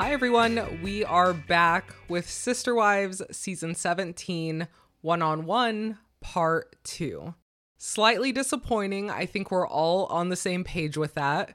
Hi, everyone. We are back with Sister Wives Season 17, One on One, Part 2. Slightly disappointing. I think we're all on the same page with that.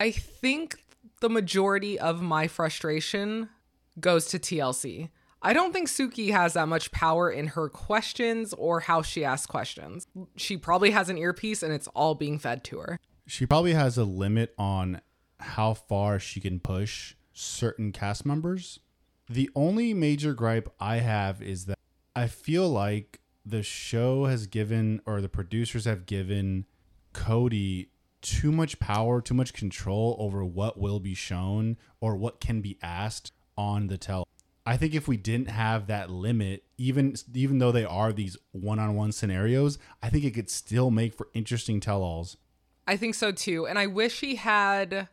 I think the majority of my frustration goes to TLC. I don't think Suki has that much power in her questions or how she asks questions. She probably has an earpiece and it's all being fed to her. She probably has a limit on how far she can push certain cast members. The only major gripe I have is that I feel like the show has given, or the producers have given Kody too much power, too much control over what will be shown or what can be asked on the tell. I think if we didn't have that limit, even even though they are these one-on-one scenarios, I think it could still make for interesting tell-alls. I think so too. And I wish he had.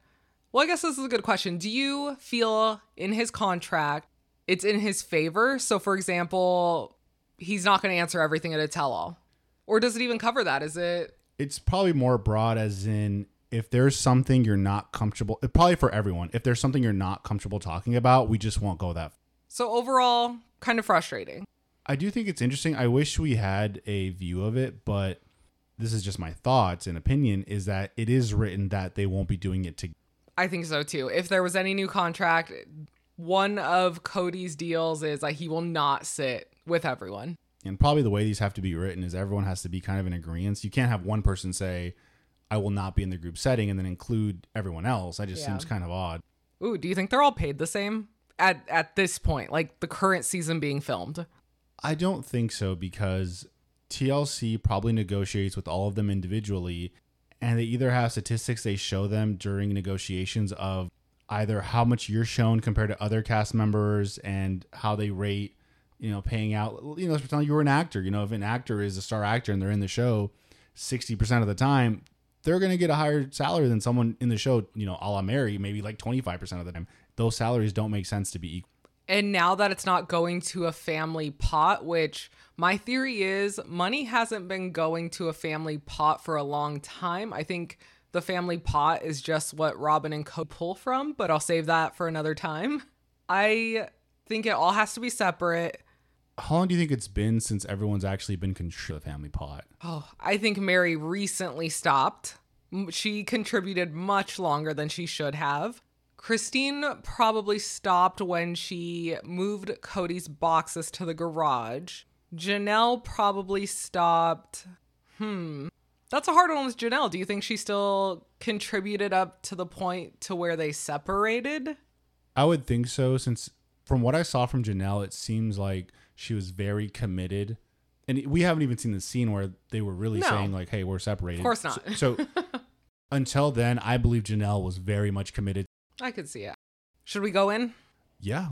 Well, I guess this is a good question. Do you feel in his contract it's in his favor? So, for example, he's not going to answer everything at a tell all? Or does it even cover that? Is it. It's probably more broad, as in if there's something you're not comfortable, probably for everyone, if there's something you're not comfortable talking about, we just won't go that. far. So, overall, kind of frustrating. I do think it's interesting. I wish we had a view of it, but this is just my thoughts and opinion is that it is written that they won't be doing it to I think so too. If there was any new contract, one of Kody's deals is that he will not sit with everyone. And probably the way these have to be written is everyone has to be kind of in agreement. You can't have one person say, I will not be in the group setting and then include everyone else. That just Yeah. seems kind of odd. Ooh, do you think they're all paid the same at at this point, like the current season being filmed? I don't think so because TLC probably negotiates with all of them individually, and they either have statistics they show them during negotiations of either how much you're shown compared to other cast members and how they rate, you know, paying out. You know, let's pretend you were an actor. You know, if an actor is a star actor and they're in the show 60% of the time, they're going to get a higher salary than someone in the show, you know, a la Meri, maybe like 25% of the time. Those salaries don't make sense to be equal. And now that it's not going to a family pot, which my theory is money hasn't been going to a family pot for a long time. I think the family pot is just what Robyn and Co pull from, but I'll save that for another time. I think it all has to be separate. How long do you think it's been since everyone's actually been contributing to the family pot? Oh, I think Meri recently stopped. She contributed much longer than she should have. Christine probably stopped when she moved Kody's boxes to the garage. Janelle probably stopped. Hmm. That's a hard one with Janelle. Do you think she still contributed up to the point to where they separated? I would think so, since from what I saw from Janelle, it seems like she was very committed. And we haven't even seen the scene where they were really No. saying, like, hey, we're separated. Of course not. So, so until then, I believe Janelle was very much committed. I could see it. Should we go in? Yeah.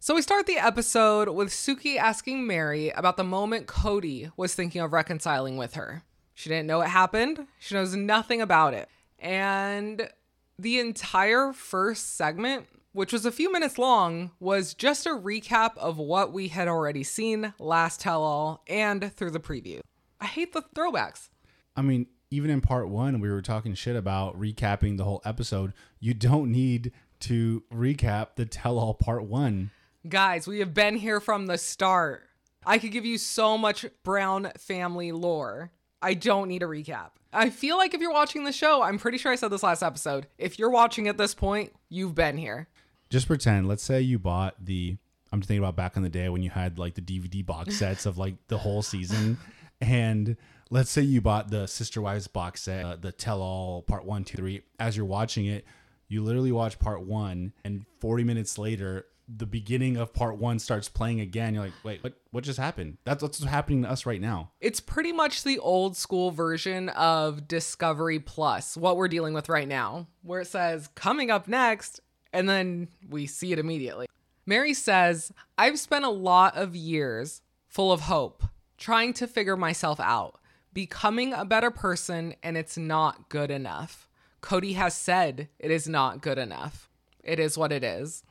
So we start the episode with Suki asking Meri about the moment Kody was thinking of reconciling with her. She didn't know it happened. She knows nothing about it. And the entire first segment, which was a few minutes long, was just a recap of what we had already seen last tell all and through the preview. I hate the throwbacks. I mean, even in part one, we were talking shit about recapping the whole episode. You don't need to recap the tell all part one. Guys, we have been here from the start. I could give you so much Brown family lore. I don't need a recap. I feel like if you're watching the show, I'm pretty sure I said this last episode. If you're watching at this point, you've been here. just pretend let's say you bought the i'm thinking about back in the day when you had like the dvd box sets of like the whole season and let's say you bought the sister wives box set uh, the tell all part one two three. As you're watching it you literally watch part one and 40 minutes later the beginning of part one starts playing again. You're like wait what what just happened? That's what's happening to us right now. It's pretty much the old school version of Discovery Plus, what we're dealing with right now, where it says coming up next, and then we see it immediately. Meri says, I've spent a lot of years full of hope, trying to figure myself out, becoming a better person, and it's not good enough. Kody has said it is not good enough. It is what it is.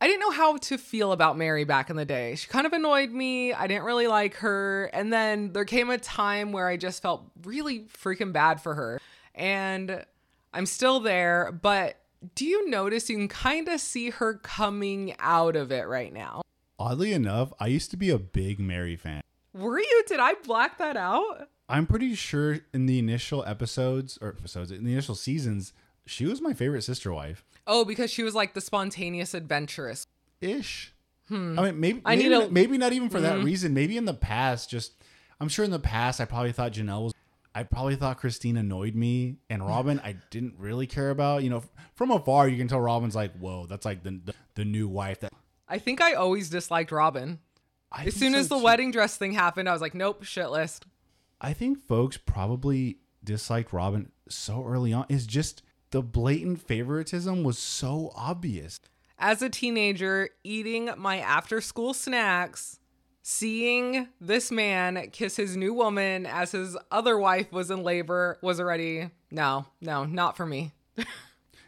I didn't know how to feel about Meri back in the day. She kind of annoyed me. I didn't really like her. And then there came a time where I just felt really freaking bad for her. And I'm still there, but do you notice you can kind of see her coming out of it right now? Oddly enough, I used to be a big Meri fan. Were you? Did I black that out? I'm pretty sure in the initial episodes or episodes in the initial seasons, she was my favorite sister wife. Oh, because she was like the spontaneous adventurous. Ish. Hmm. I mean, maybe I maybe, need a- not, maybe not even for that mm-hmm. reason. Maybe in the past, just I'm sure in the past, I probably thought Janelle was. I probably thought Christine annoyed me, and Robyn I didn't really care about. You know, from afar you can tell Robyn's like, whoa, that's like the the, the new wife. That I think I always disliked Robyn. I As soon so as the too. wedding dress thing happened, I was like, nope, shit list. I think folks probably disliked Robyn so early on. Is just the blatant favoritism was so obvious. As a teenager, eating my after school snacks, seeing this man kiss his new woman as his other wife was in labor was already, no, no, not for me.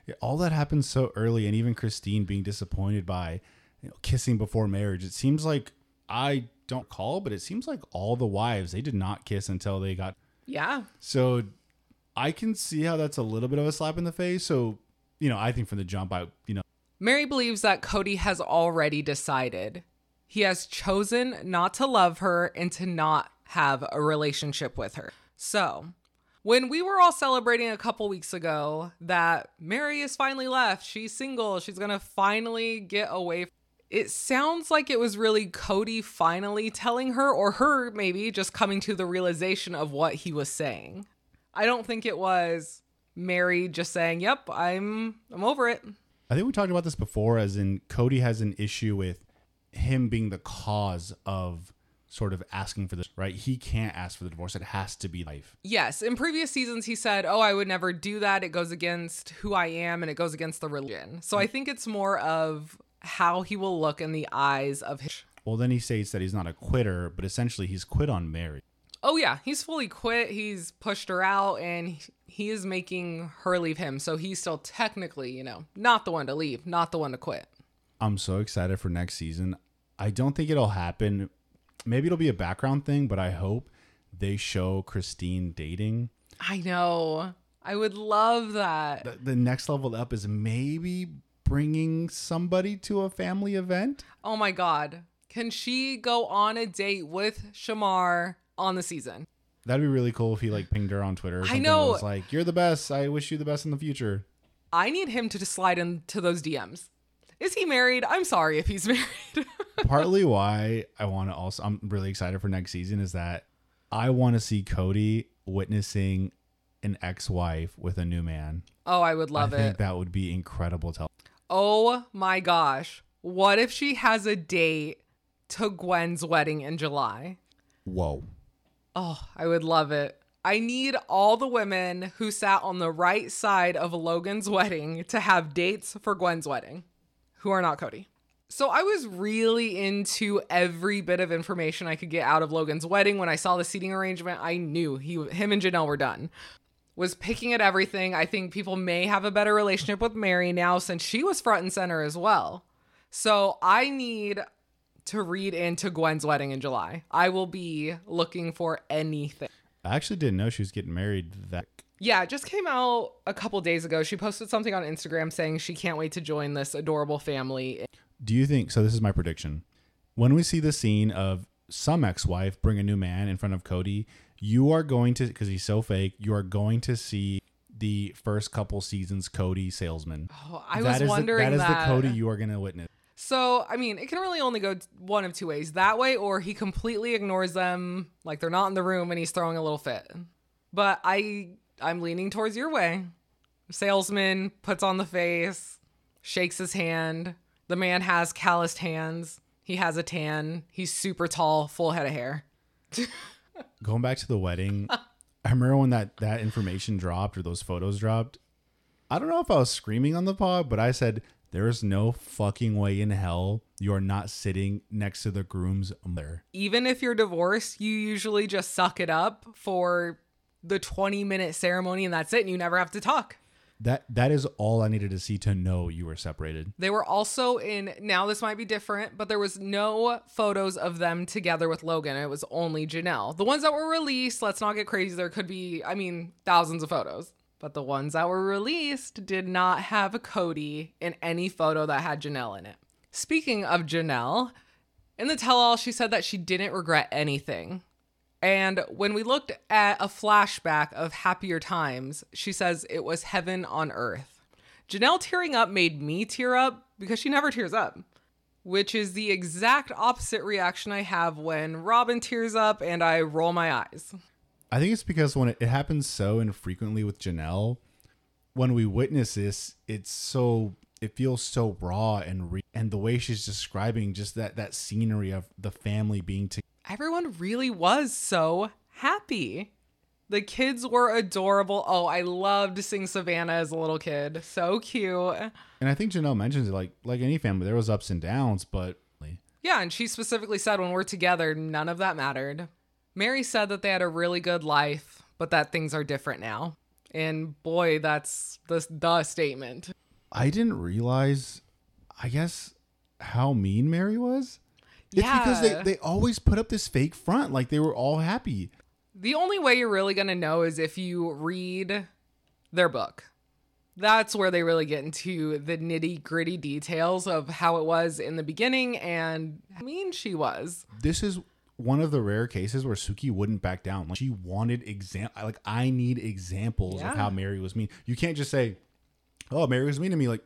Yeah, all that happened so early, and even Christine being disappointed by you know, kissing before marriage. It seems like I don't call, but it seems like all the wives they did not kiss until they got. Yeah. So I can see how that's a little bit of a slap in the face. So you know, I think from the jump, I you know, Meri believes that Kody has already decided. He has chosen not to love her and to not have a relationship with her. So, when we were all celebrating a couple weeks ago that Meri is finally left, she's single, she's gonna finally get away. It sounds like it was really Kody finally telling her, or her maybe just coming to the realization of what he was saying. I don't think it was Meri just saying, "Yep, I'm I'm over it." I think we talked about this before, as in Kody has an issue with him being the cause of sort of asking for this, right? He can't ask for the divorce. It has to be life. Yes, in previous seasons he said, "Oh, I would never do that. It goes against who I am and it goes against the religion." So I think it's more of how he will look in the eyes of his Well, then he states that he's not a quitter, but essentially he's quit on Meri. Oh yeah, he's fully quit. He's pushed her out and he- is making her leave him. So he's still technically, you know, not the one to leave, not the one to quit. I'm so excited for next season. I don't think it'll happen. Maybe it'll be a background thing, but I hope they show Christine dating. I know. I would love that. The, the next level up is maybe bringing somebody to a family event. Oh my god. Can she go on a date with Shamar on the season? That'd be really cool if he like pinged her on Twitter. Or I know. Was like, "You're the best. I wish you the best in the future." I need him to just slide into those DMs. Is he married? I'm sorry if he's married. Partly why I want to also, I'm really excited for next season is that I want to see Kody witnessing an ex-wife with a new man. oh, I would love I it. think that would be incredible. To Oh my gosh. What if she has a date to Gwen's wedding in July? whoa. Oh, I would love it. I need all the women who sat on the right side of Logan's wedding to have dates for Gwen's wedding who are not Kody. So I was really into every bit of information I could get out of Logan's wedding. When I saw the seating arrangement, I knew he him and Janelle were done. Was picking at everything. I think people may have a better relationship with Meri now since she was front and center as well. So I need to read into Gwen's wedding in July. I will be looking for anything. I actually didn't know she was getting married that Yeah, it just came out a couple days ago. She posted something on Instagram saying she can't wait to join this adorable family. Do you think so? This is my prediction. When we see the scene of some ex-wife bring a new man in front of Kody, you are going to because he's so fake. You are going to see the first couple seasons Kody salesman. Oh, I That was is the- wondering that is that. the Kody you are going to witness. So, I mean, it can really only go one of two ways. That way, or he completely ignores them, like they're not in the room and he's throwing a little fit. But I I'm leaning towards your way. Salesman puts on the face, shakes his hand. The man has calloused hands. He has a tan. He's super tall, full head of hair. Going back to the wedding, I remember when that that information dropped or those photos dropped. I don't know if I was screaming on the pod, but I said there is no fucking way in hell you are not sitting next to the groom's mother. Even if you're divorced, you usually just suck it up for the 20 minute ceremony and that's it and you never have to talk. That that is all I needed to see to know you were separated. They were also in, now this might be different, but there was no photos of them together with Logan. It was only Janelle. The ones that were released, let's not get crazy. There could be, I mean, thousands of photos. but the ones that were released did not have Kody in any photo that had Janelle in it. Speaking of Janelle, in the tell all, she said that she didn't regret anything. And when we looked at a flashback of happier times, she says it was heaven on earth. Janelle tearing up made me tear up because she never tears up, which is the exact opposite reaction I have when Robyn tears up and I roll my eyes. I think it's because when it, happens so infrequently with Janelle, when we witness this, it's so it feels so raw and re- and the way she's describing just that that scenery of the family being together. Everyone really was so happy. The kids were adorable. Oh, I loved seeing Savanah as a little kid. So cute. And I think Janelle mentions it like like any family, there was ups and downs, but yeah, and she specifically said when we're together, none of that mattered. Meri said that they had a really good life, but that things are different now. And boy, that's the the statement. I didn't realize, I guess, how mean Meri was. It's yeah. because they, they always put up this fake front, like they were all happy. The only way you're really going to know is if you read their book. That's where they really get into the nitty gritty details of how it was in the beginning and how mean she was. This is one of the rare cases where Suki wouldn't back down. Like she wanted exam like I need examples Yeah. of how Meri was mean. You can't just say, "Oh, Meri was mean to me." Like,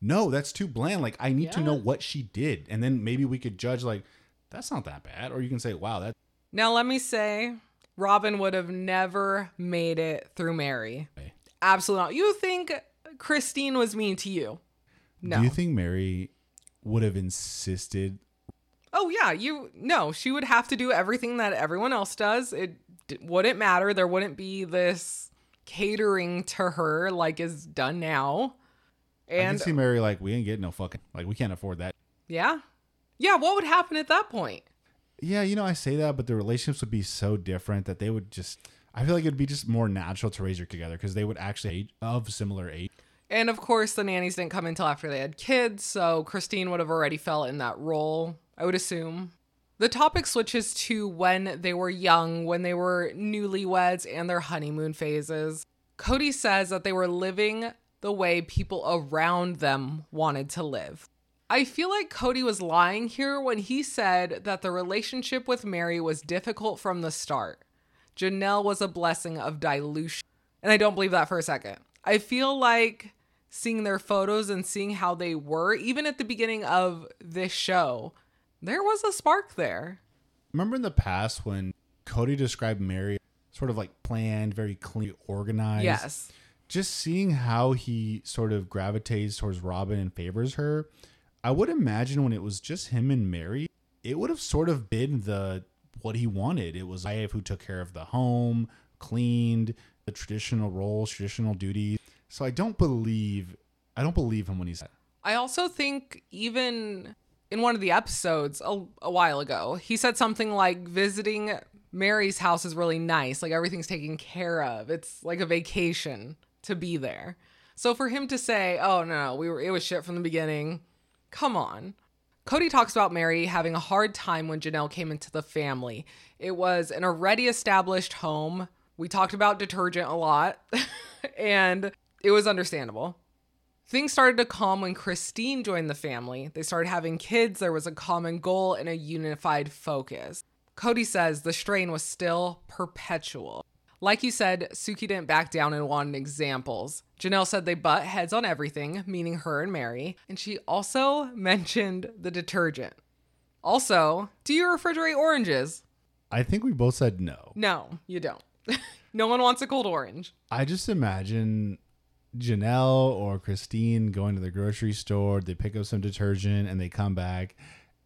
no, that's too bland. Like I need to know what she did, and then maybe we could judge like that's not that bad, or you can say, "Wow, that." Now, let me say, Robyn would have never made it through Meri. Okay. Absolutely not. You think Christine was mean to you? No. Do you think Meri would have insisted? Oh yeah, you no, she would have to do everything that everyone else does. It d- wouldn't matter. There wouldn't be this catering to her like is done now. I can And see Meri like we ain't getting no fucking like we can't afford that. yeah. Yeah, what would happen at that point? Yeah, you know, I say that, but the relationships would be so different that they would just. I feel like it'd be just more natural to raise her together because they would actually age of similar age. And of course, the nannies didn't come until after they had kids, so Christine would have already fell in that role, I would assume. The topic switches to when they were young, when they were newlyweds and their honeymoon phases. Kody says that they were living the way people around them wanted to live. I feel like Kody was lying here when he said that the relationship with Meri was difficult from the start. Janelle was a blessing of dilution. And I don't believe that for a second. I feel like seeing their photos and seeing how they were, even at the beginning of this show, there was a spark there. Remember in the past when Kody described Meri sort of like planned, very clean, organized? Yes. Just seeing how he sort of gravitates towards Robyn and favors her, I would imagine when it was just him and Meri, it would have sort of been the what he wanted. It was wife who took care of the home, cleaned, the traditional roles, traditional duties. So I don't believe I don't believe him when he said I also think even in one of the episodes a, a while ago, he said something like visiting Meri's house is really nice. Like everything's taken care of. It's like a vacation to be there. So for him to say, "Oh no, we were it was shit from the beginning." Come on. Kody talks about Meri having a hard time when Janelle came into the family. It was an already established home. We talked about detergent a lot, and it was understandable. Things started to calm when Christine joined the family. They started having kids, there was a common goal and a unified focus. Kody says the strain was still perpetual. Like you said, Suki didn't back down and wanted examples. Janelle said they butt heads on everything, meaning her and Meri, and she also mentioned the detergent. Also, do you refrigerate oranges? I think we both said no. No, you don't. no one wants a cold orange. I just imagine Janelle or Christine going to the grocery store, they pick up some detergent and they come back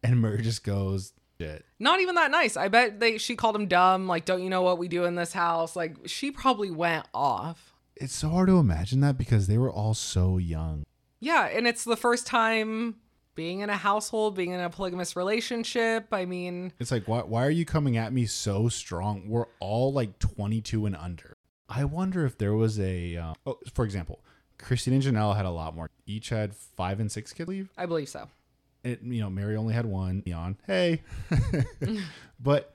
and Murray just goes, shit. Not even that nice. I bet they she called him dumb, like, don't you know what we do in this house? Like she probably went off. It's so hard to imagine that because they were all so young. Yeah, and it's the first time being in a household, being in a polygamous relationship. I mean, It's like, why, why are you coming at me so strong? We're all like 22 and under. I wonder if there was a, uh, oh, for example, Christine and Janelle had a lot more. Each had five and six kid leave. I believe so. It, you know, Meri only had one. Neon, hey. but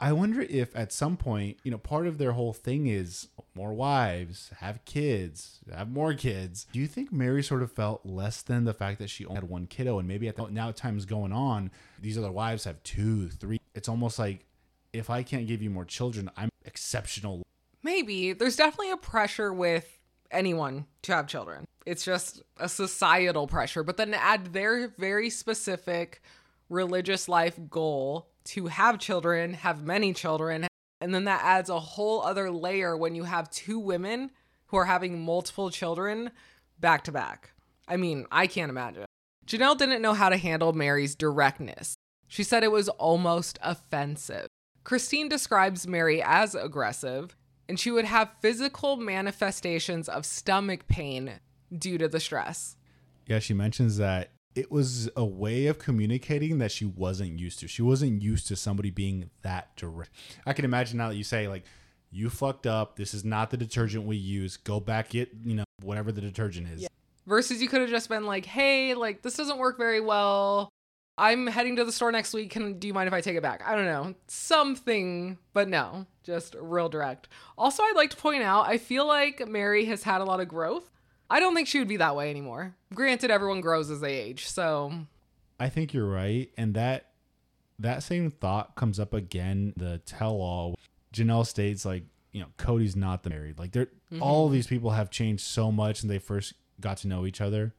I wonder if at some point, you know, part of their whole thing is more wives, have kids, have more kids. Do you think Meri sort of felt less than the fact that she only had one kiddo and maybe at the, oh, now time's going on, these other wives have two, three. It's almost like if I can't give you more children, I'm exceptional. Maybe. There's definitely a pressure with anyone to have children. It's just a societal pressure, but then add their very specific religious life goal to have children, have many children, and then that adds a whole other layer when you have two women who are having multiple children back to back. I mean, I can't imagine. Janelle didn't know how to handle Meri's directness. She said it was almost offensive. Christine describes Meri as aggressive, and she would have physical manifestations of stomach pain due to the stress. Yeah, she mentions that it was a way of communicating that she wasn't used to. She wasn't used to somebody being that direct. I can imagine now that you say like you fucked up. This is not the detergent we use. Go back get, you know, whatever the detergent is. Yeah. Versus you could have just been like, "Hey, like this doesn't work very well. I'm heading to the store next week. Can do you mind if I take it back?" I don't know. Something, but no, just real direct. Also, I'd like to point out, I feel like Meri has had a lot of growth I don't think she would be that way anymore. Granted, everyone grows as they age, so I think you're right, and that that same thought comes up again. The tell-all, Janelle states like, you know, Kody's not the married. Like, they're mm-hmm. all these people have changed so much, and they first got to know each other.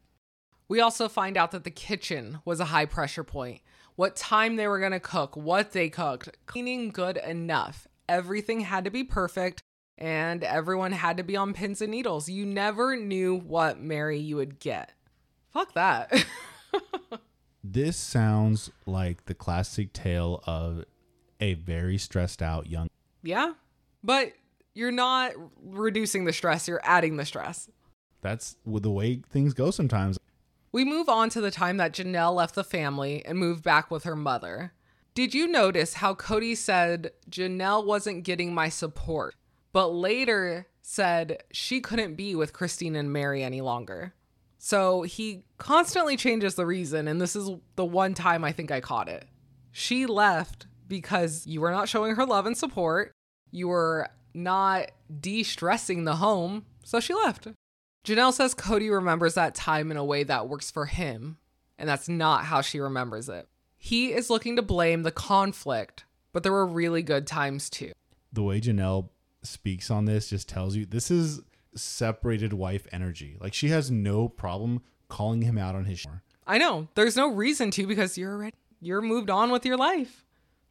We also find out that the kitchen was a high pressure point. What time they were gonna cook, what they cooked, cleaning good enough. Everything had to be perfect and everyone had to be on pins and needles. You never knew what Meri you would get. Fuck that. this sounds like the classic tale of a very stressed out young. Yeah, but you're not reducing the stress, you're adding the stress. That's the way things go sometimes. We move on to the time that Janelle left the family and moved back with her mother. Did you notice how Kody said Janelle wasn't getting my support? but later said she couldn't be with Christine and Meri any longer. So he constantly changes the reason, and this is the one time I think I caught it. She left because you were not showing her love and support, you were not de stressing the home, so she left. Janelle says Kody remembers that time in a way that works for him, and that's not how she remembers it. He is looking to blame the conflict, but there were really good times too. The way Janelle speaks on this just tells you this is separated wife energy. Like she has no problem calling him out on his. Sh- I know. There's no reason to because you're already you're moved on with your life.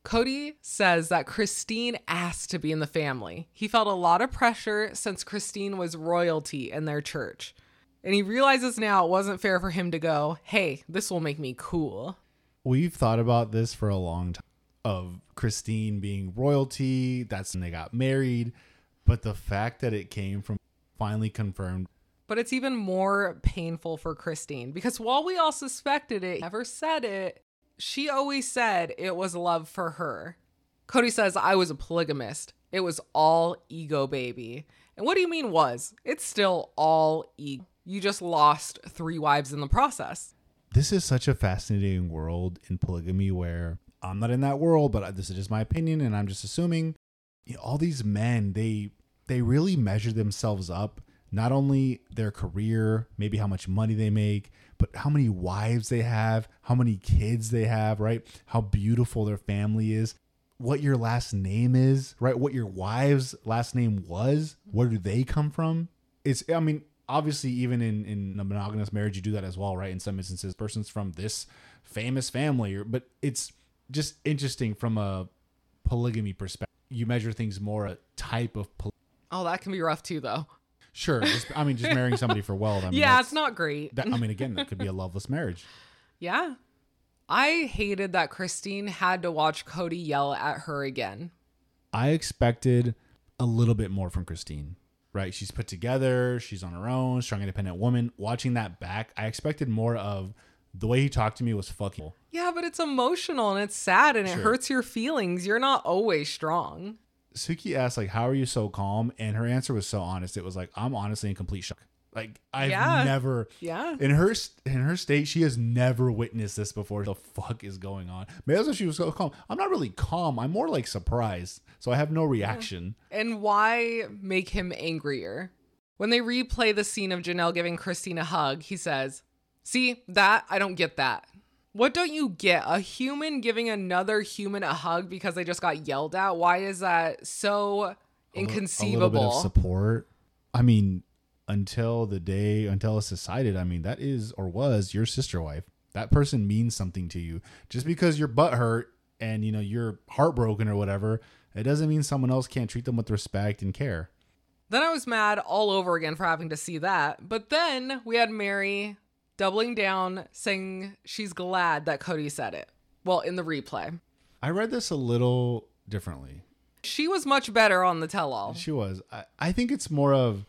Kody says that Christine asked to be in the family. He felt a lot of pressure since Christine was royalty in their church. And he realizes now it wasn't fair for him to go, hey, this will make me cool. We've thought about this for a long time of Christine being royalty. That's when they got married. But the fact that it came from finally confirmed. But it's even more painful for Christine because while we all suspected it, never said it, she always said it was love for her. Kody says, I was a polygamist. It was all ego, baby. And what do you mean was? It's still all ego. You just lost three wives in the process. This is such a fascinating world in polygamy where I'm not in that world, but this is just my opinion, and I'm just assuming. You know, all these men, they they really measure themselves up not only their career, maybe how much money they make, but how many wives they have, how many kids they have, right? How beautiful their family is, what your last name is, right? What your wife's last name was, where do they come from? It's, I mean, obviously, even in in a monogamous marriage, you do that as well, right? In some instances, persons from this famous family, but it's just interesting from a polygamy perspective. You measure things more a type of. Poly- oh, that can be rough too, though. Sure, just, I mean, just marrying somebody for wealth. I mean, yeah, it's not great. That, I mean, again, that could be a loveless marriage. Yeah, I hated that Christine had to watch Kody yell at her again. I expected a little bit more from Christine. Right, she's put together. She's on her own, strong, independent woman. Watching that back, I expected more of the way he talked to me was fucking. Yeah, but it's emotional and it's sad and sure. it hurts your feelings. You're not always strong. Suki asked, like, how are you so calm? And her answer was so honest. It was like, I'm honestly in complete shock. Like I've Yeah. never Yeah. in her in her state, she has never witnessed this before. The fuck is going on? Maybe that's why she was so calm. I'm not really calm. I'm more like surprised. So I have no reaction. And why make him angrier? When they replay the scene of Janelle giving Christine a hug, he says, See, that, I don't get that. What don't you get? A human giving another human a hug because they just got yelled at? Why is that so A little bit inconceivable? of support. I mean, until the day until it's decided, I mean, that is or was your sister wife. That person means something to you. Just because your butt hurt and you know you're heartbroken or whatever, it doesn't mean someone else can't treat them with respect and care. Then I was mad all over again for having to see that. But then we had Meri doubling down, saying she's glad that Kody said it. Well, in the replay. I read this a little differently. She was much better on the tell all. She was. I, I think it's more of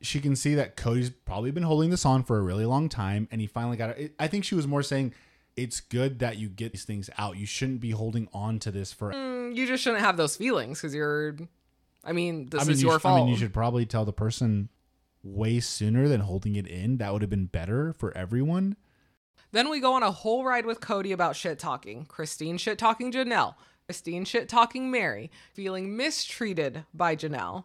she can see that Kody's probably been holding this on for a really long time, and he finally got it. I think she was more saying it's good that you get these things out. You shouldn't be holding on to this for. Mm, you just shouldn't have those feelings because you're. I mean, this I mean, is you your sh- fault. I mean, you should probably tell the person way sooner than holding it in. That would have been better for everyone. Then we go on a whole ride with Kody about shit talking. Christine shit talking Janelle. Christine shit talking Mary. Feeling mistreated by Janelle.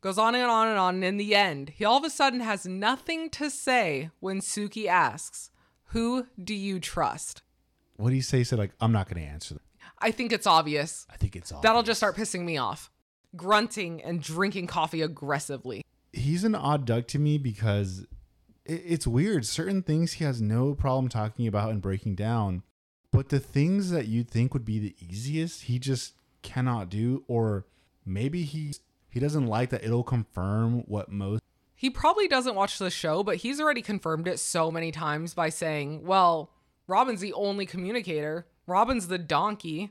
Goes on and on and on. And in the end, he all of a sudden has nothing to say when Suki asks, Who do you trust? What do you say? He said like, I'm not going to answer that. I think it's obvious. I think it's all. That'll just start pissing me off. Grunting and drinking coffee aggressively. He's an odd duck to me because it, it's weird. Certain things he has no problem talking about and breaking down, but the things that you'd think would be the easiest, he just cannot do. Or maybe he he doesn't like that it'll confirm what most. He probably doesn't watch the show, but he's already confirmed it so many times by saying, well, Robyn's the only communicator. Robyn's the donkey.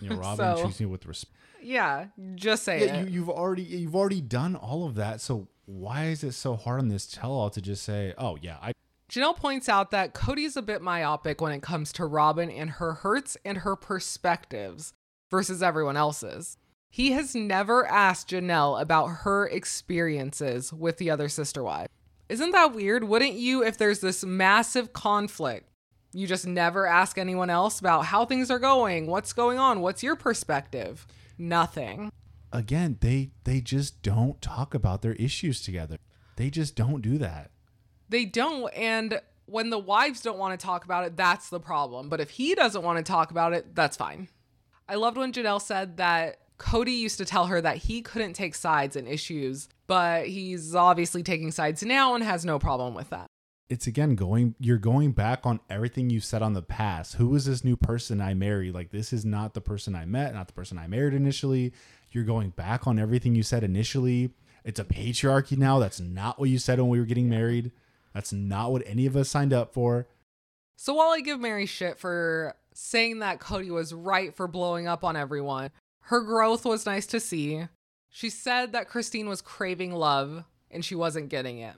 You know, Robyn So- treats me with respect. Yeah, just say Yeah, it. you, you've already you've already done all of that. So why is it so hard on this tell-all to just say, "Oh yeah, I Janelle points out that Kody's a bit myopic when it comes to Robyn and her hurts and her perspectives versus everyone else's. He has never asked Janelle about her experiences with the other sister wife. Isn't that weird? Wouldn't you, if there's this massive conflict, you just never ask anyone else about how things are going? What's going on? What's your perspective? Nothing. again, they they just don't talk about their issues together. They just don't do that. They don't. And when the wives don't want to talk about it, that's the problem. But if he doesn't want to talk about it, that's fine. I loved when Janelle said that Kody used to tell her that he couldn't take sides in issues, but he's obviously taking sides now and has no problem with that. It's again going you're going back on everything you said on the past. Who is this new person I married? Like this is not the person I met, not the person I married initially. You're going back on everything you said initially. It's a patriarchy now. That's not what you said when we were getting married. That's not what any of us signed up for. So while I give Meri shit for saying that Kody was right for blowing up on everyone, her growth was nice to see. She said that Christine was craving love and she wasn't getting it.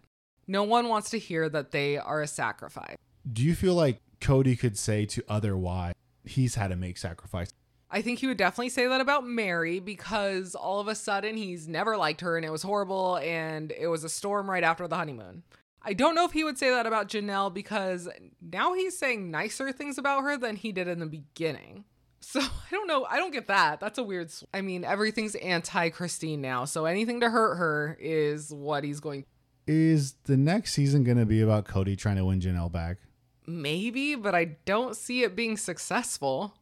No one wants to hear that they are a sacrifice. Do you feel like Kody could say to other why he's had to make sacrifice? I think he would definitely say that about Meri because all of a sudden he's never liked her and it was horrible and it was a storm right after the honeymoon. I don't know if he would say that about Janelle because now he's saying nicer things about her than he did in the beginning. So I don't know. I don't get that. That's a weird. Sw- I mean, everything's anti Christine now. So anything to hurt her is what he's going. Is the next season going to be about Kody trying to win Janelle back? Maybe, but I don't see it being successful.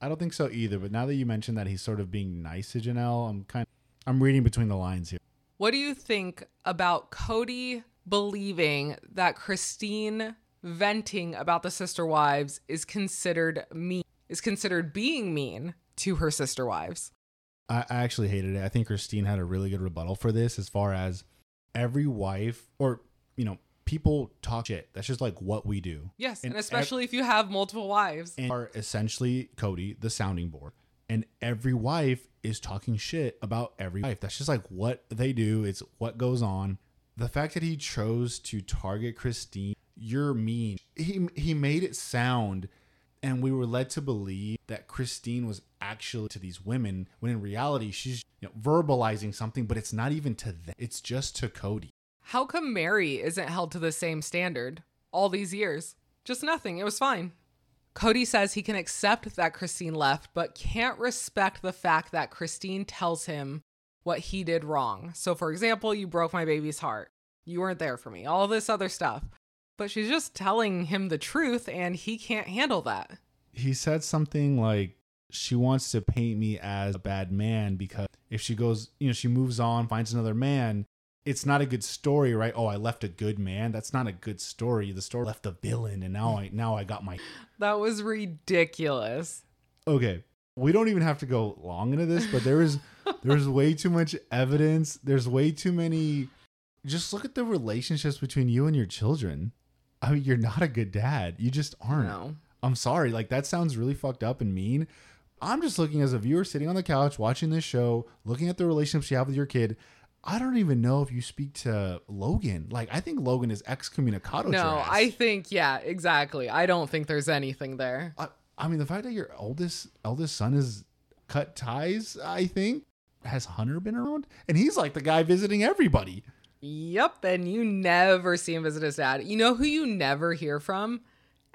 I don't think so either. But now that you mentioned that he's sort of being nice to Janelle, I'm kind of, I'm reading between the lines here. What do you think about Kody believing that Christine venting about the sister wives is considered mean, is considered being mean to her sister wives? I, I actually hated it. I think Christine had a really good rebuttal for this as far as every wife or, you know, people talk shit. That's just like what we do. Yes, and, And ev- especially if you have multiple wives. And are essentially Kody, the sounding board. And every wife is talking shit about every wife. That's just like what they do. It's what goes on. The fact that he chose to target Christine, you're mean. He he made it sound and we were led to believe that Christine was actually to these women when in reality she's you know, verbalizing something but it's not even to them. It's just to Kody. How come Meri isn't held to the same standard all these years? Just nothing. It was fine. Kody says he can accept that Christine left, but can't respect the fact that Christine tells him what he did wrong. So, for example, you broke my baby's heart. You weren't there for me. All this other stuff. But she's just telling him the truth, and he can't handle that. He said something like, she wants to paint me as a bad man because if she goes, you know, she moves on, finds another man, it's not a good story, right? Oh, I left a good man. That's not a good story. The story left a villain, and now I now I got my. That was ridiculous. Okay, we don't even have to go long into this, but there is there's way too much evidence. There's way too many. Just look at the relationships between you and your children. I mean, you're not a good dad. You just aren't. No. I'm sorry. Like that sounds really fucked up and mean. I'm just looking as a viewer sitting on the couch watching this show, looking at the relationships you have with your kid. I don't even know if you speak to Logan. Like, I think Logan is excommunicado. No, I think yeah, exactly. I don't think there's anything there. I, I mean, the fact that your oldest eldest son is cut ties, I think, has Hunter been around, and he's like the guy visiting everybody. Yep, and you never see him visit his dad. You know who you never hear from?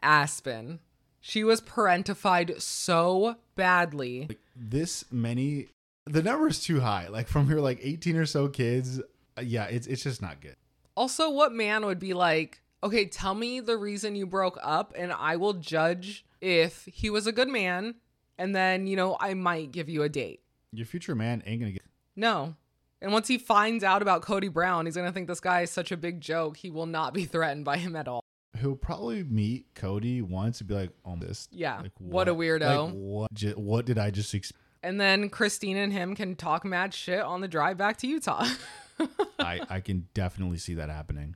Aspen. She was parentified so badly. Like this many the number is too high. Like from your like 18 or so kids, uh, yeah, it's it's just not good. Also, what man would be like, okay, tell me the reason you broke up and I will judge if he was a good man and then, you know, I might give you a date. Your future man ain't going to get No. And once he finds out about Kody Brown, he's going to think this guy is such a big joke. He will not be threatened by him at all. He'll probably meet Kody once and be like, "Oh, this, Yeah. like, what? a weirdo. Like, what? ju- What did I just? Ex- and then Christine and him can talk mad shit on the drive back to Utah. I I can definitely see that happening.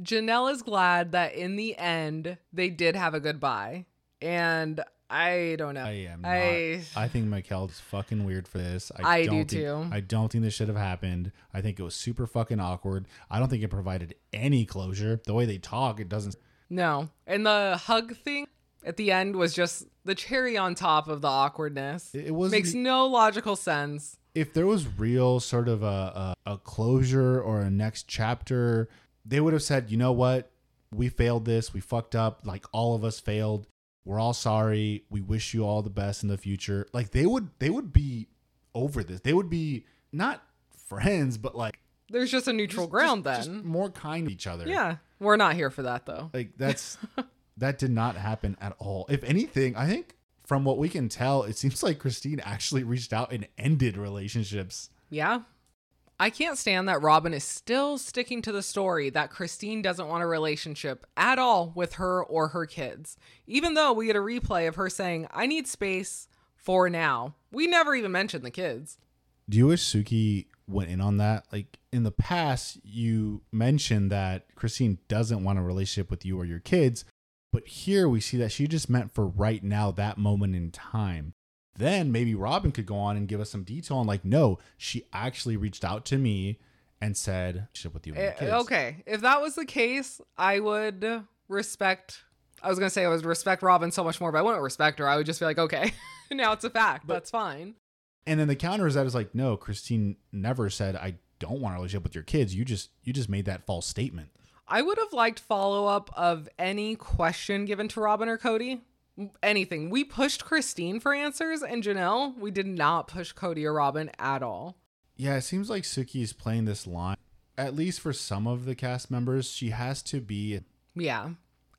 Janelle is glad that in the end they did have a goodbye. And I don't know. I am. Not, I- I think Mikel's fucking weird for this. I, I don't do think, too. I don't think this should have happened. I think it was super fucking awkward. I don't think it provided any closure. The way they talk, it doesn't. No. And the hug thing at the end was just the cherry on top of the awkwardness. It, it wasn't. Makes no logical sense. if there was real sort of a, a, a closure or a next chapter, they would have said, you know what? We failed this. We fucked up. Like all of us failed. We're all sorry. We wish you all the best in the future. Like they would they would be over this. They would be not friends, but like There's just a neutral just- ground just- then. just more kind to each other. yeah. We're not here for that though. Like that's that did not happen at all. If anything, I think from what we can tell, it seems like Christine actually reached out and ended relationships. Yeah. I can't stand that Robyn is still sticking to the story that Christine doesn't want a relationship at all with her or her kids. Even though we get a replay of her saying, I need space for now. We never even mentioned the kids. Do you wish Suki went in on that? Like in the past, you mentioned that Christine doesn't want a relationship with you or your kids, but here we see that she just meant for right now, that moment in time. Then maybe Robyn could go on and give us some detail on like, no, she actually reached out to me and said, "Ship with you and your Eh, kids." Okay. If that was the case, I would respect. I was going to say I would respect Robyn so much more, but I wouldn't respect her. I would just be like, okay, now it's a fact. But- That's fine. And then the counter is that is like, no, Christine never said I don't want a relationship with your kids. You just you just made that false statement. I would have liked follow up of any question given to Robyn or Kody. Anything. We pushed Christine for answers and Janelle. We did not push Kody or Robyn at all. Yeah, it seems like Suki is playing this line. At least for some of the cast members, she has to be. Yeah.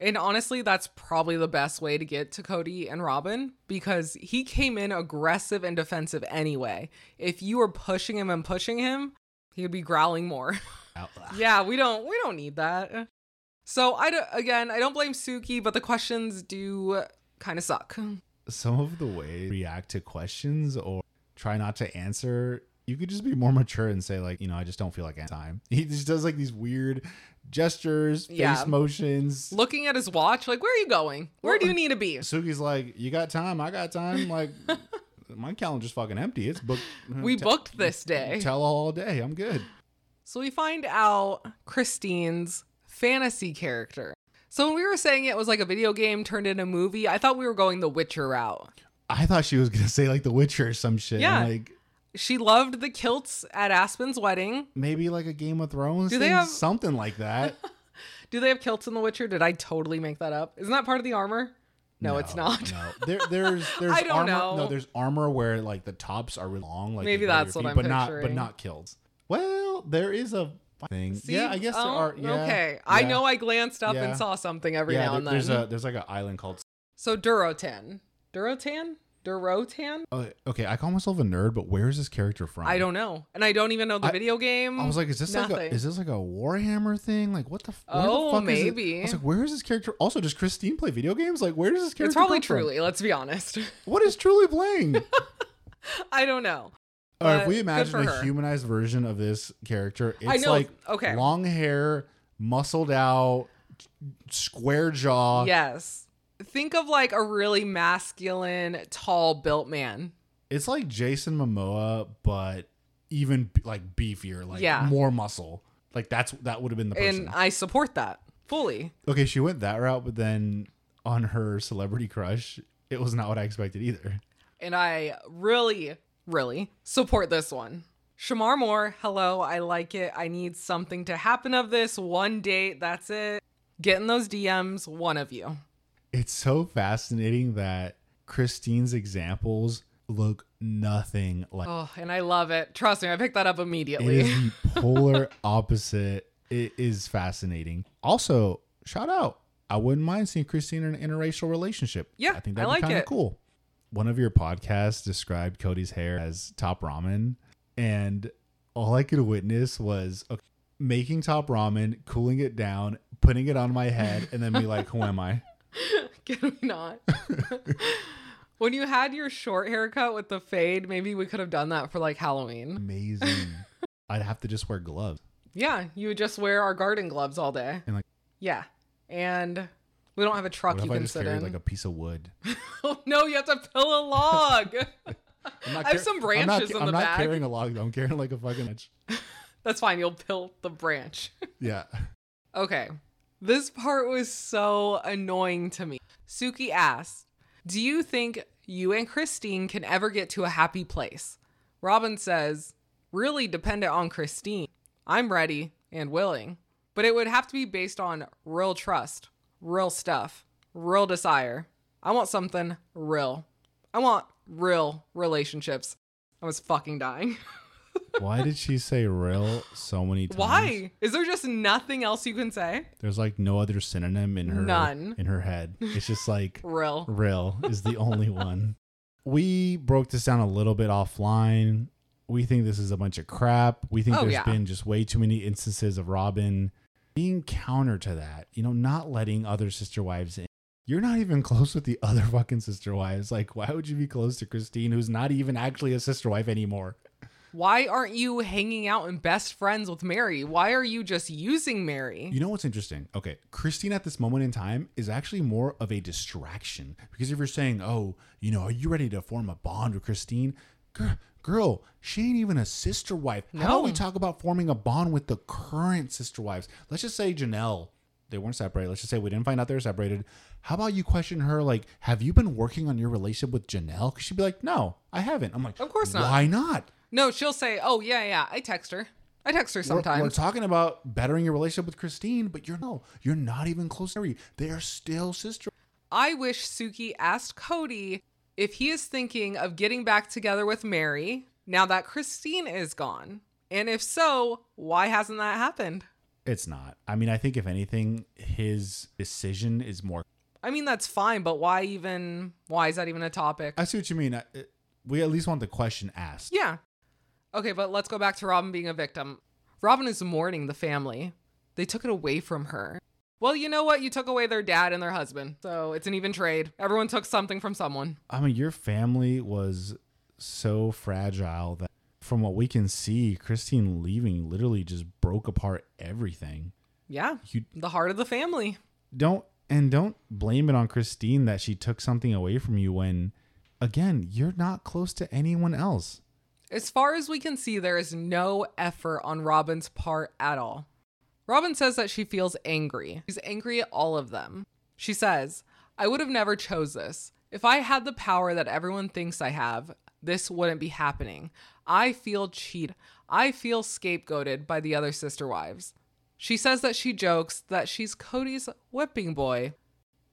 And honestly, that's probably the best way to get to Kody and Robyn because he came in aggressive and defensive anyway. If you were pushing him and pushing him, he would be growling more. Yeah, we don't we don't need that. So I don't, again, I don't blame Suki, but the questions do kind of suck. Some of the way react to questions or try not to answer, you could just be more mature and say like, you know, I just don't feel like time. He just does like these weird gestures, face motions. Looking at his watch, like, where are you going? Where do you need to be? Suki's like, you got time? I got time. Like, my calendar's fucking empty. It's booked. Uh, we Te- booked this day. Tell all day. I'm good. So we find out Christine's fantasy character. So when we were saying it was like a video game turned into a movie, I thought we were going the Witcher route. I thought she was gonna say like The Witcher or some shit. Yeah. Like, She loved the kilts at Aspen's wedding. Maybe like a Game of Thrones Do thing, they have- something like that. Do they have kilts in The Witcher? Did I totally make that up? Isn't that part of the armor? No, it's not. No, there, there's there's I don't armor. know. No, there's armor where like the tops are long, like Maybe they go to that's your what I'm but not but not kilts. Well, there is a thing. See? yeah, I guess there Oh, are. Yeah, Okay. I know I glanced up Yeah. and saw something every yeah, now there- and then. there's a there's like an island called. So Durotan. Durotan? Durotan? Oh, okay, I call myself a nerd, but where is this character from? I don't know. And I don't even know the I- video game. I was like, is this like a is this like a Warhammer thing? Like, what the? f- Oh, the fuck is it? maybe. I was like, where is this character? Also, does Christine play video games? Like, where does this character? it's probably come from? truly, let's be honest. What is truly playing? I don't know. Or if we imagine a her. humanized version of this character, it's know, like okay. long hair, muscled out, square jaw. Yes. Think of like a really masculine, tall built man. It's like Jason Momoa, but even like beefier, like Yeah. more muscle. Like that's that would have been the person. And I support that fully. okay, she went that route, but then on her celebrity crush, it was not what I expected either. And I really, really support this one. Shemar Moore, hello. I like it. I need something to happen of this. One date, that's it. Getting those DMs, one of you. It's so fascinating that Christine's examples look nothing like Oh, and I love it. Trust me, I picked that up immediately. is the polar opposite. It is fascinating. Also, shout out. I wouldn't mind seeing Christine in an interracial relationship. Yeah, I think I that'd like be kind of cool. One of your podcasts described Kody's hair as top ramen, and all I could witness was okay, making top ramen, cooling it down, putting it on my head, and then be like, "Who am I?" Can we not? when you had your short haircut with the fade, maybe we could have done that for like Halloween. Amazing. I'd have to just wear gloves. Yeah, you would just wear our garden gloves all day. And, like- yeah. And we don't have a truck What you can sit carried in. like a piece of wood? oh no, you have to pill a log. I'm not I have some I'm not, branches in I'm the not bag. carrying a log. though. I'm carrying like a fucking. That's fine, you'll pill the branch. Yeah. Okay. This part was so annoying to me. Suki asked, Do you think you and Christine can ever get to a happy place? Robyn says, Really dependent on Christine. I'm ready and willing, but it would have to be based on real trust, real stuff, real desire. I want something real. I want real relationships. I was fucking dying. Why did she say real so many times? Why? Is there just nothing else you can say? There's like no other synonym in her None. in her head. It's just like Real. real is the only one. We broke this down a little bit offline. We think this is a bunch of crap. We think Oh, there's yeah. been just way too many instances of Robyn being counter to that. You know, not letting other sister wives in. You're not even close with the other fucking sister wives. Like, why would you be close to Christine, who's not even actually a sister wife anymore? Why aren't you hanging out and best friends with Meri? Why are you just using Meri? You know what's interesting? Okay, Christine at this moment in time is actually more of a distraction because if you're saying, "Oh, you know, are you ready to form a bond with Christine?" Girl, girl she ain't even a sister wife. How about we talk about forming a bond with the current sister wives? Let's just say Janelle, they weren't separated. Let's just say we didn't find out they were separated. How about you question her like, "Have you been working on your relationship with Janelle?" Because she'd be like, "No, I haven't." I'm like, Of course not. Why not? No, she'll say, "Oh yeah, yeah, I text her. I text her We're- sometimes." We're, talking about bettering your relationship with Christine, but you're no, you're not even close to her. They are still sister. I wish Suki asked Kody if he is thinking of getting back together with Meri now that Christine is gone. And if so, why hasn't that happened? It's not. I mean, I think if anything, his decision is more. I mean, that's fine, but why even why is that even a topic? I see what you mean. I- it- We at least want the question asked. Yeah. Okay, but let's go back to Robyn being a victim. Robyn is mourning the family. They took it away from her. Well, you know what? You took away their dad and their husband. So it's an even trade. Everyone took something from someone. I mean, your family was so fragile that, from what we can see, Christine leaving literally just broke apart everything. Yeah. You The heart of the family. don't and don't blame it on Christine that she took something away from you when, again, you're not close to anyone else. As far as we can see, there is no effort on Robyn's part at all. Robyn says that she feels angry. She's angry at all of them. She says, I would have never chose this. If I had the power that everyone thinks I have, this wouldn't be happening. I feel cheated. I feel scapegoated by the other sister wives. She says that she jokes that she's Kody's whipping boy.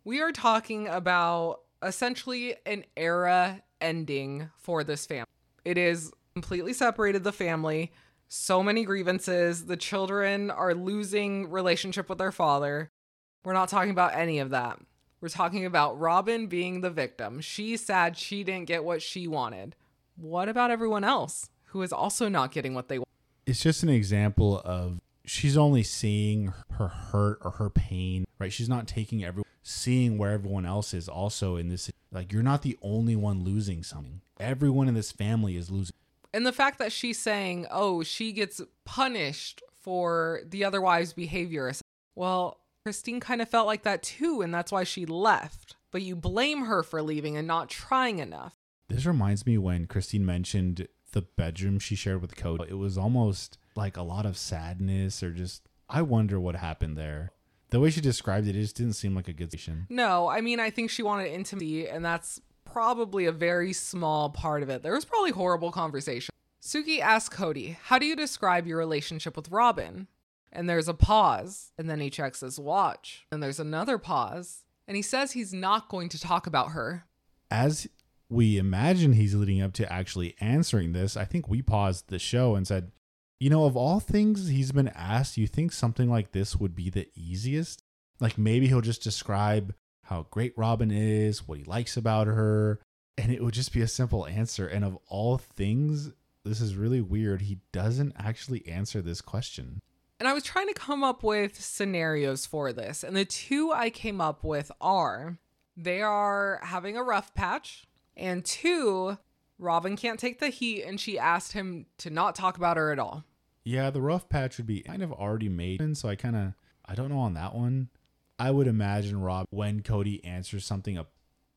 We are talking about essentially an era ending for this family. It is completely separated the family. So many grievances. The children are losing relationship with their father. We're not talking about any of that. We're talking about Robyn being the victim. She's sad she didn't get what she wanted. What about everyone else who is also not getting what they want? It's just an example of she's only seeing her hurt or her pain, right? She's not taking every seeing where everyone else is also in this like you're not the only one losing something. Everyone in this family is losing. And the fact that she's saying, "Oh, she gets punished for the other wives' behavior." Well, Christine kind of felt like that too, and that's why she left. But you blame her for leaving and not trying enough. This reminds me when Christine mentioned the bedroom she shared with Kody. It was almost like a lot of sadness or just I wonder what happened there. The way she described it, it just didn't seem like a good situation. No, I mean I think she wanted intimacy, and that's probably a very small part of it. There was probably horrible conversation. Suki asks Kody, How do you describe your relationship with Robyn? And there's a pause, and then he checks his watch, and there's another pause, and he says he's not going to talk about her. As we imagine he's leading up to actually answering this, I think we paused the show and said, you know, of all things he's been asked, you think something like this would be the easiest? Like maybe he'll just describe how great Robyn is, what he likes about her, and it would just be a simple answer. And of all things, this is really weird. He doesn't actually answer this question. And I was trying to come up with scenarios for this. And the two I came up with are they are having a rough patch, and two, Robyn can't take the heat and she asked him to not talk about her at all. Yeah, the rough patch would be kind of already made. So I kind of, I don't know on that one. I would imagine Rob, when Kody answers something up.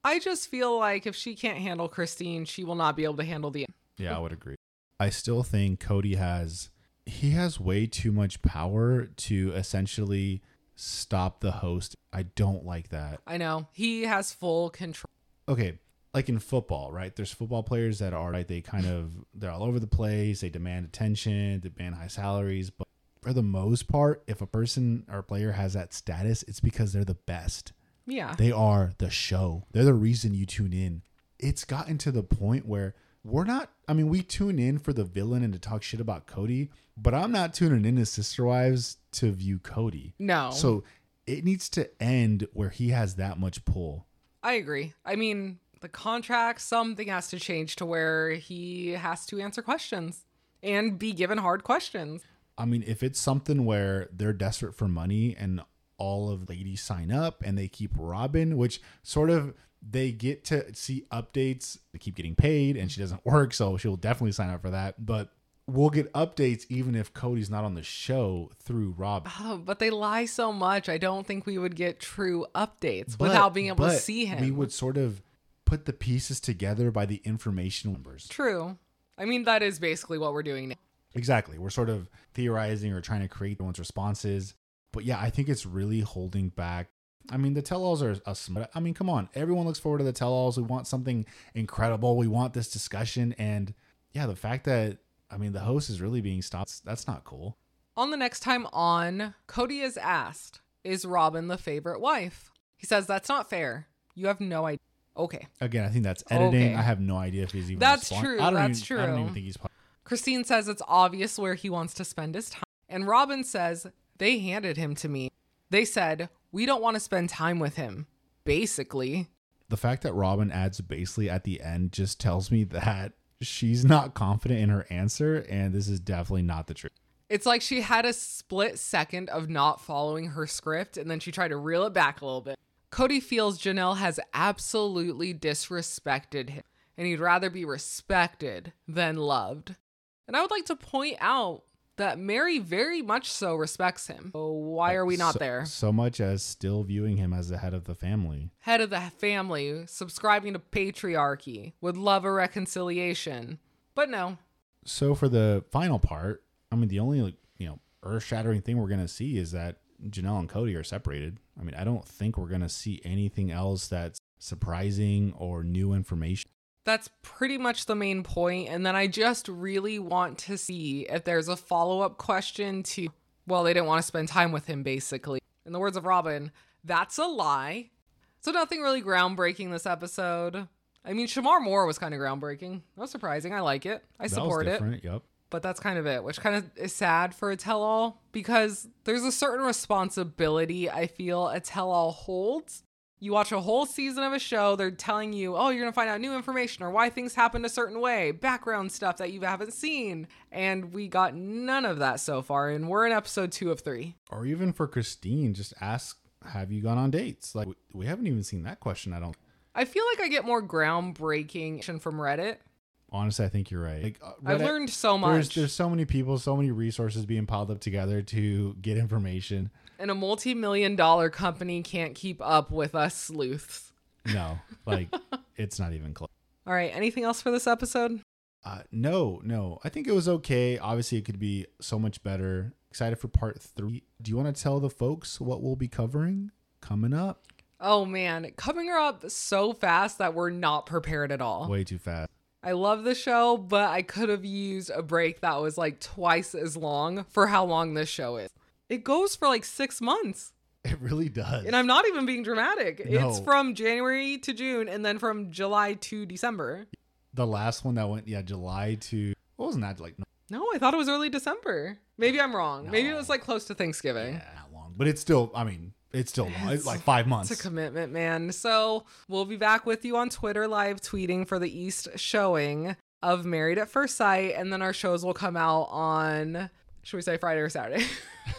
I just feel like if she can't handle Christine, she will not be able to handle the. Yeah, I would agree. I still think Kody has he has way too much power to essentially stop the host. I don't like that. I know. He has full control. Okay, like in football, right? There's football players that are like they kind of they're all over the place, they demand attention, they demand high salaries, but for the most part, if a person or player has that status, it's because they're the best. Yeah. They are the show. They're the reason you tune in. It's gotten to the point where we're not I mean, we tune in for the villain and to talk shit about Kody, but I'm not tuning in to Sister Wives to view Kody. No. So it needs to end where he has that much pull. I agree. I mean, the contract, something has to change to where he has to answer questions and be given hard questions. I mean, if it's something where they're desperate for money and all of ladies sign up and they keep Robyn, which sort of they get to see updates. They keep getting paid, and she doesn't work, so she'll definitely sign up for that. But we'll get updates even if Kody's not on the show through Rob. Oh, but they lie so much. I don't think we would get true updates but, without being able to see him. We would sort of put the pieces together by the information numbers. True. I mean, that is basically what we're doing now. Exactly. We're sort of theorizing or trying to create one's responses. But yeah, I think it's really holding back I mean, the tell-alls are a smart. I mean, come on, everyone looks forward to the tell-alls. We want something incredible. We want this discussion, and yeah, the fact that I mean, the host is really being stopped. That's not cool. On the next time on, Kody is asked, "Is Robyn the favorite wife?" He says, "That's not fair. You have no idea." Okay. Again, I think that's editing. Okay. I have no idea if he's even. That's true. I that's even, true. I don't even think he's. Christine says it's obvious where he wants to spend his time, and Robyn says they handed him to me. They said we don't want to spend time with him, basically. The fact that Robyn adds basically at the end just tells me that she's not confident in her answer, and this is definitely not the truth. It's like she had a split second of not following her script, and then she tried to reel it back a little bit. Kody feels Janelle has absolutely disrespected him, and he'd rather be respected than loved. And I would like to point out that Meri very much so respects him. So why are we not so, there? So much as still viewing him as the head of the family. Head of the family, subscribing to patriarchy, would love a reconciliation. But no. So for the final part, I mean the only you know earth-shattering thing we're going to see is that Janelle and Kody are separated. I mean, I don't think we're going to see anything else that's surprising or new information. That's pretty much the main point. And then I just really want to see if there's a follow up question to, well, they didn't want to spend time with him, basically. In the words of Robyn, that's a lie. So nothing really groundbreaking this episode. I mean, Shemar Moore was kind of groundbreaking. Was surprising. I like it. I That support it. Yep. But that's kind of it, which kind of is sad for a tell all because there's a certain responsibility I feel a tell all holds. You watch a whole season of a show, they're telling you, oh, you're going to find out new information or why things happened a certain way, background stuff that you haven't seen. And we got none of that so far. And we're in episode two of three. Or even for Christine, just ask, have you gone on dates? Like, we, haven't even seen that question, I don't. I feel like I get more groundbreaking from Reddit. Honestly, I think you're right. Like, uh, I've learned so There's, much. there's so many people, so many resources being piled up together to get information. And a multi million dollar company can't keep up with us sleuths. No, like it's not even close. All right, anything else for this episode? Uh, no, no. I think it was okay. Obviously, it could be so much better. Excited for part three. Do you want to tell the folks what we'll be covering coming up? Oh man, coming up so fast that we're not prepared at all. Way too fast. I love the show, but I could have used a break that was like twice as long for how long this show is. It goes for like six months. It really does. And I'm not even being dramatic. No. It's from January to June and then from July to December. the last one that went, yeah, July to what wasn't that like? No, No, I thought it was early December. Maybe I'm wrong. Maybe it was like close to Thanksgiving. yeah, not long, but it's still. I mean, it's still long. It's like five months. It's a commitment, man. So we'll be back with you on Twitter live tweeting for the East showing of Married at First Sight, and then our shows will come out on should we say Friday or Saturday?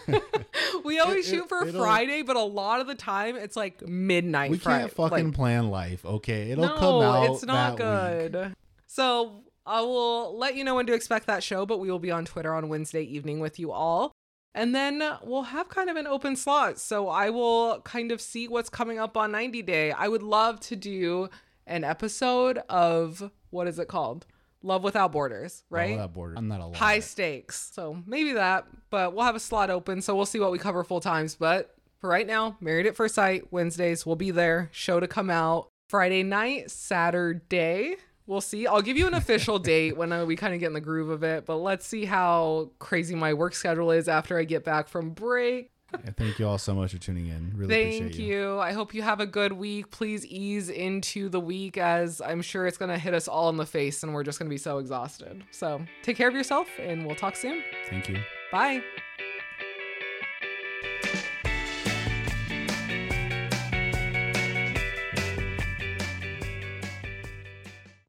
we always It- shoot for Friday, but a lot of the time it's like midnight. we Friday. can't fucking Like, plan life, okay? It'll no, come out. it's not that week. good. So I will let you know when to expect that show, but we will be on Twitter on Wednesday evening with you all. And then we'll have kind of an open slot. So I will kind of see what's coming up on 90 Day. I would love to do an episode of what is it called? Love Without Borders, right? that border. I'm not a High stakes. So maybe that, but we'll have a slot open. So we'll see what we cover full times. But for right now, Married at First Sight, Wednesdays, we'll be there. Show to come out Friday night, Saturday. We'll see. I'll give you an official date when uh, we kind of get in the groove of it, but let's see how crazy my work schedule is after I get back from break. Yeah, thank you all so much for tuning in. Really Thank appreciate you. I hope you have a good week. Please ease into the week as I'm sure it's going to hit us all in the face and we're just going to be so exhausted. So take care of yourself and we'll talk soon. Thank you. Bye.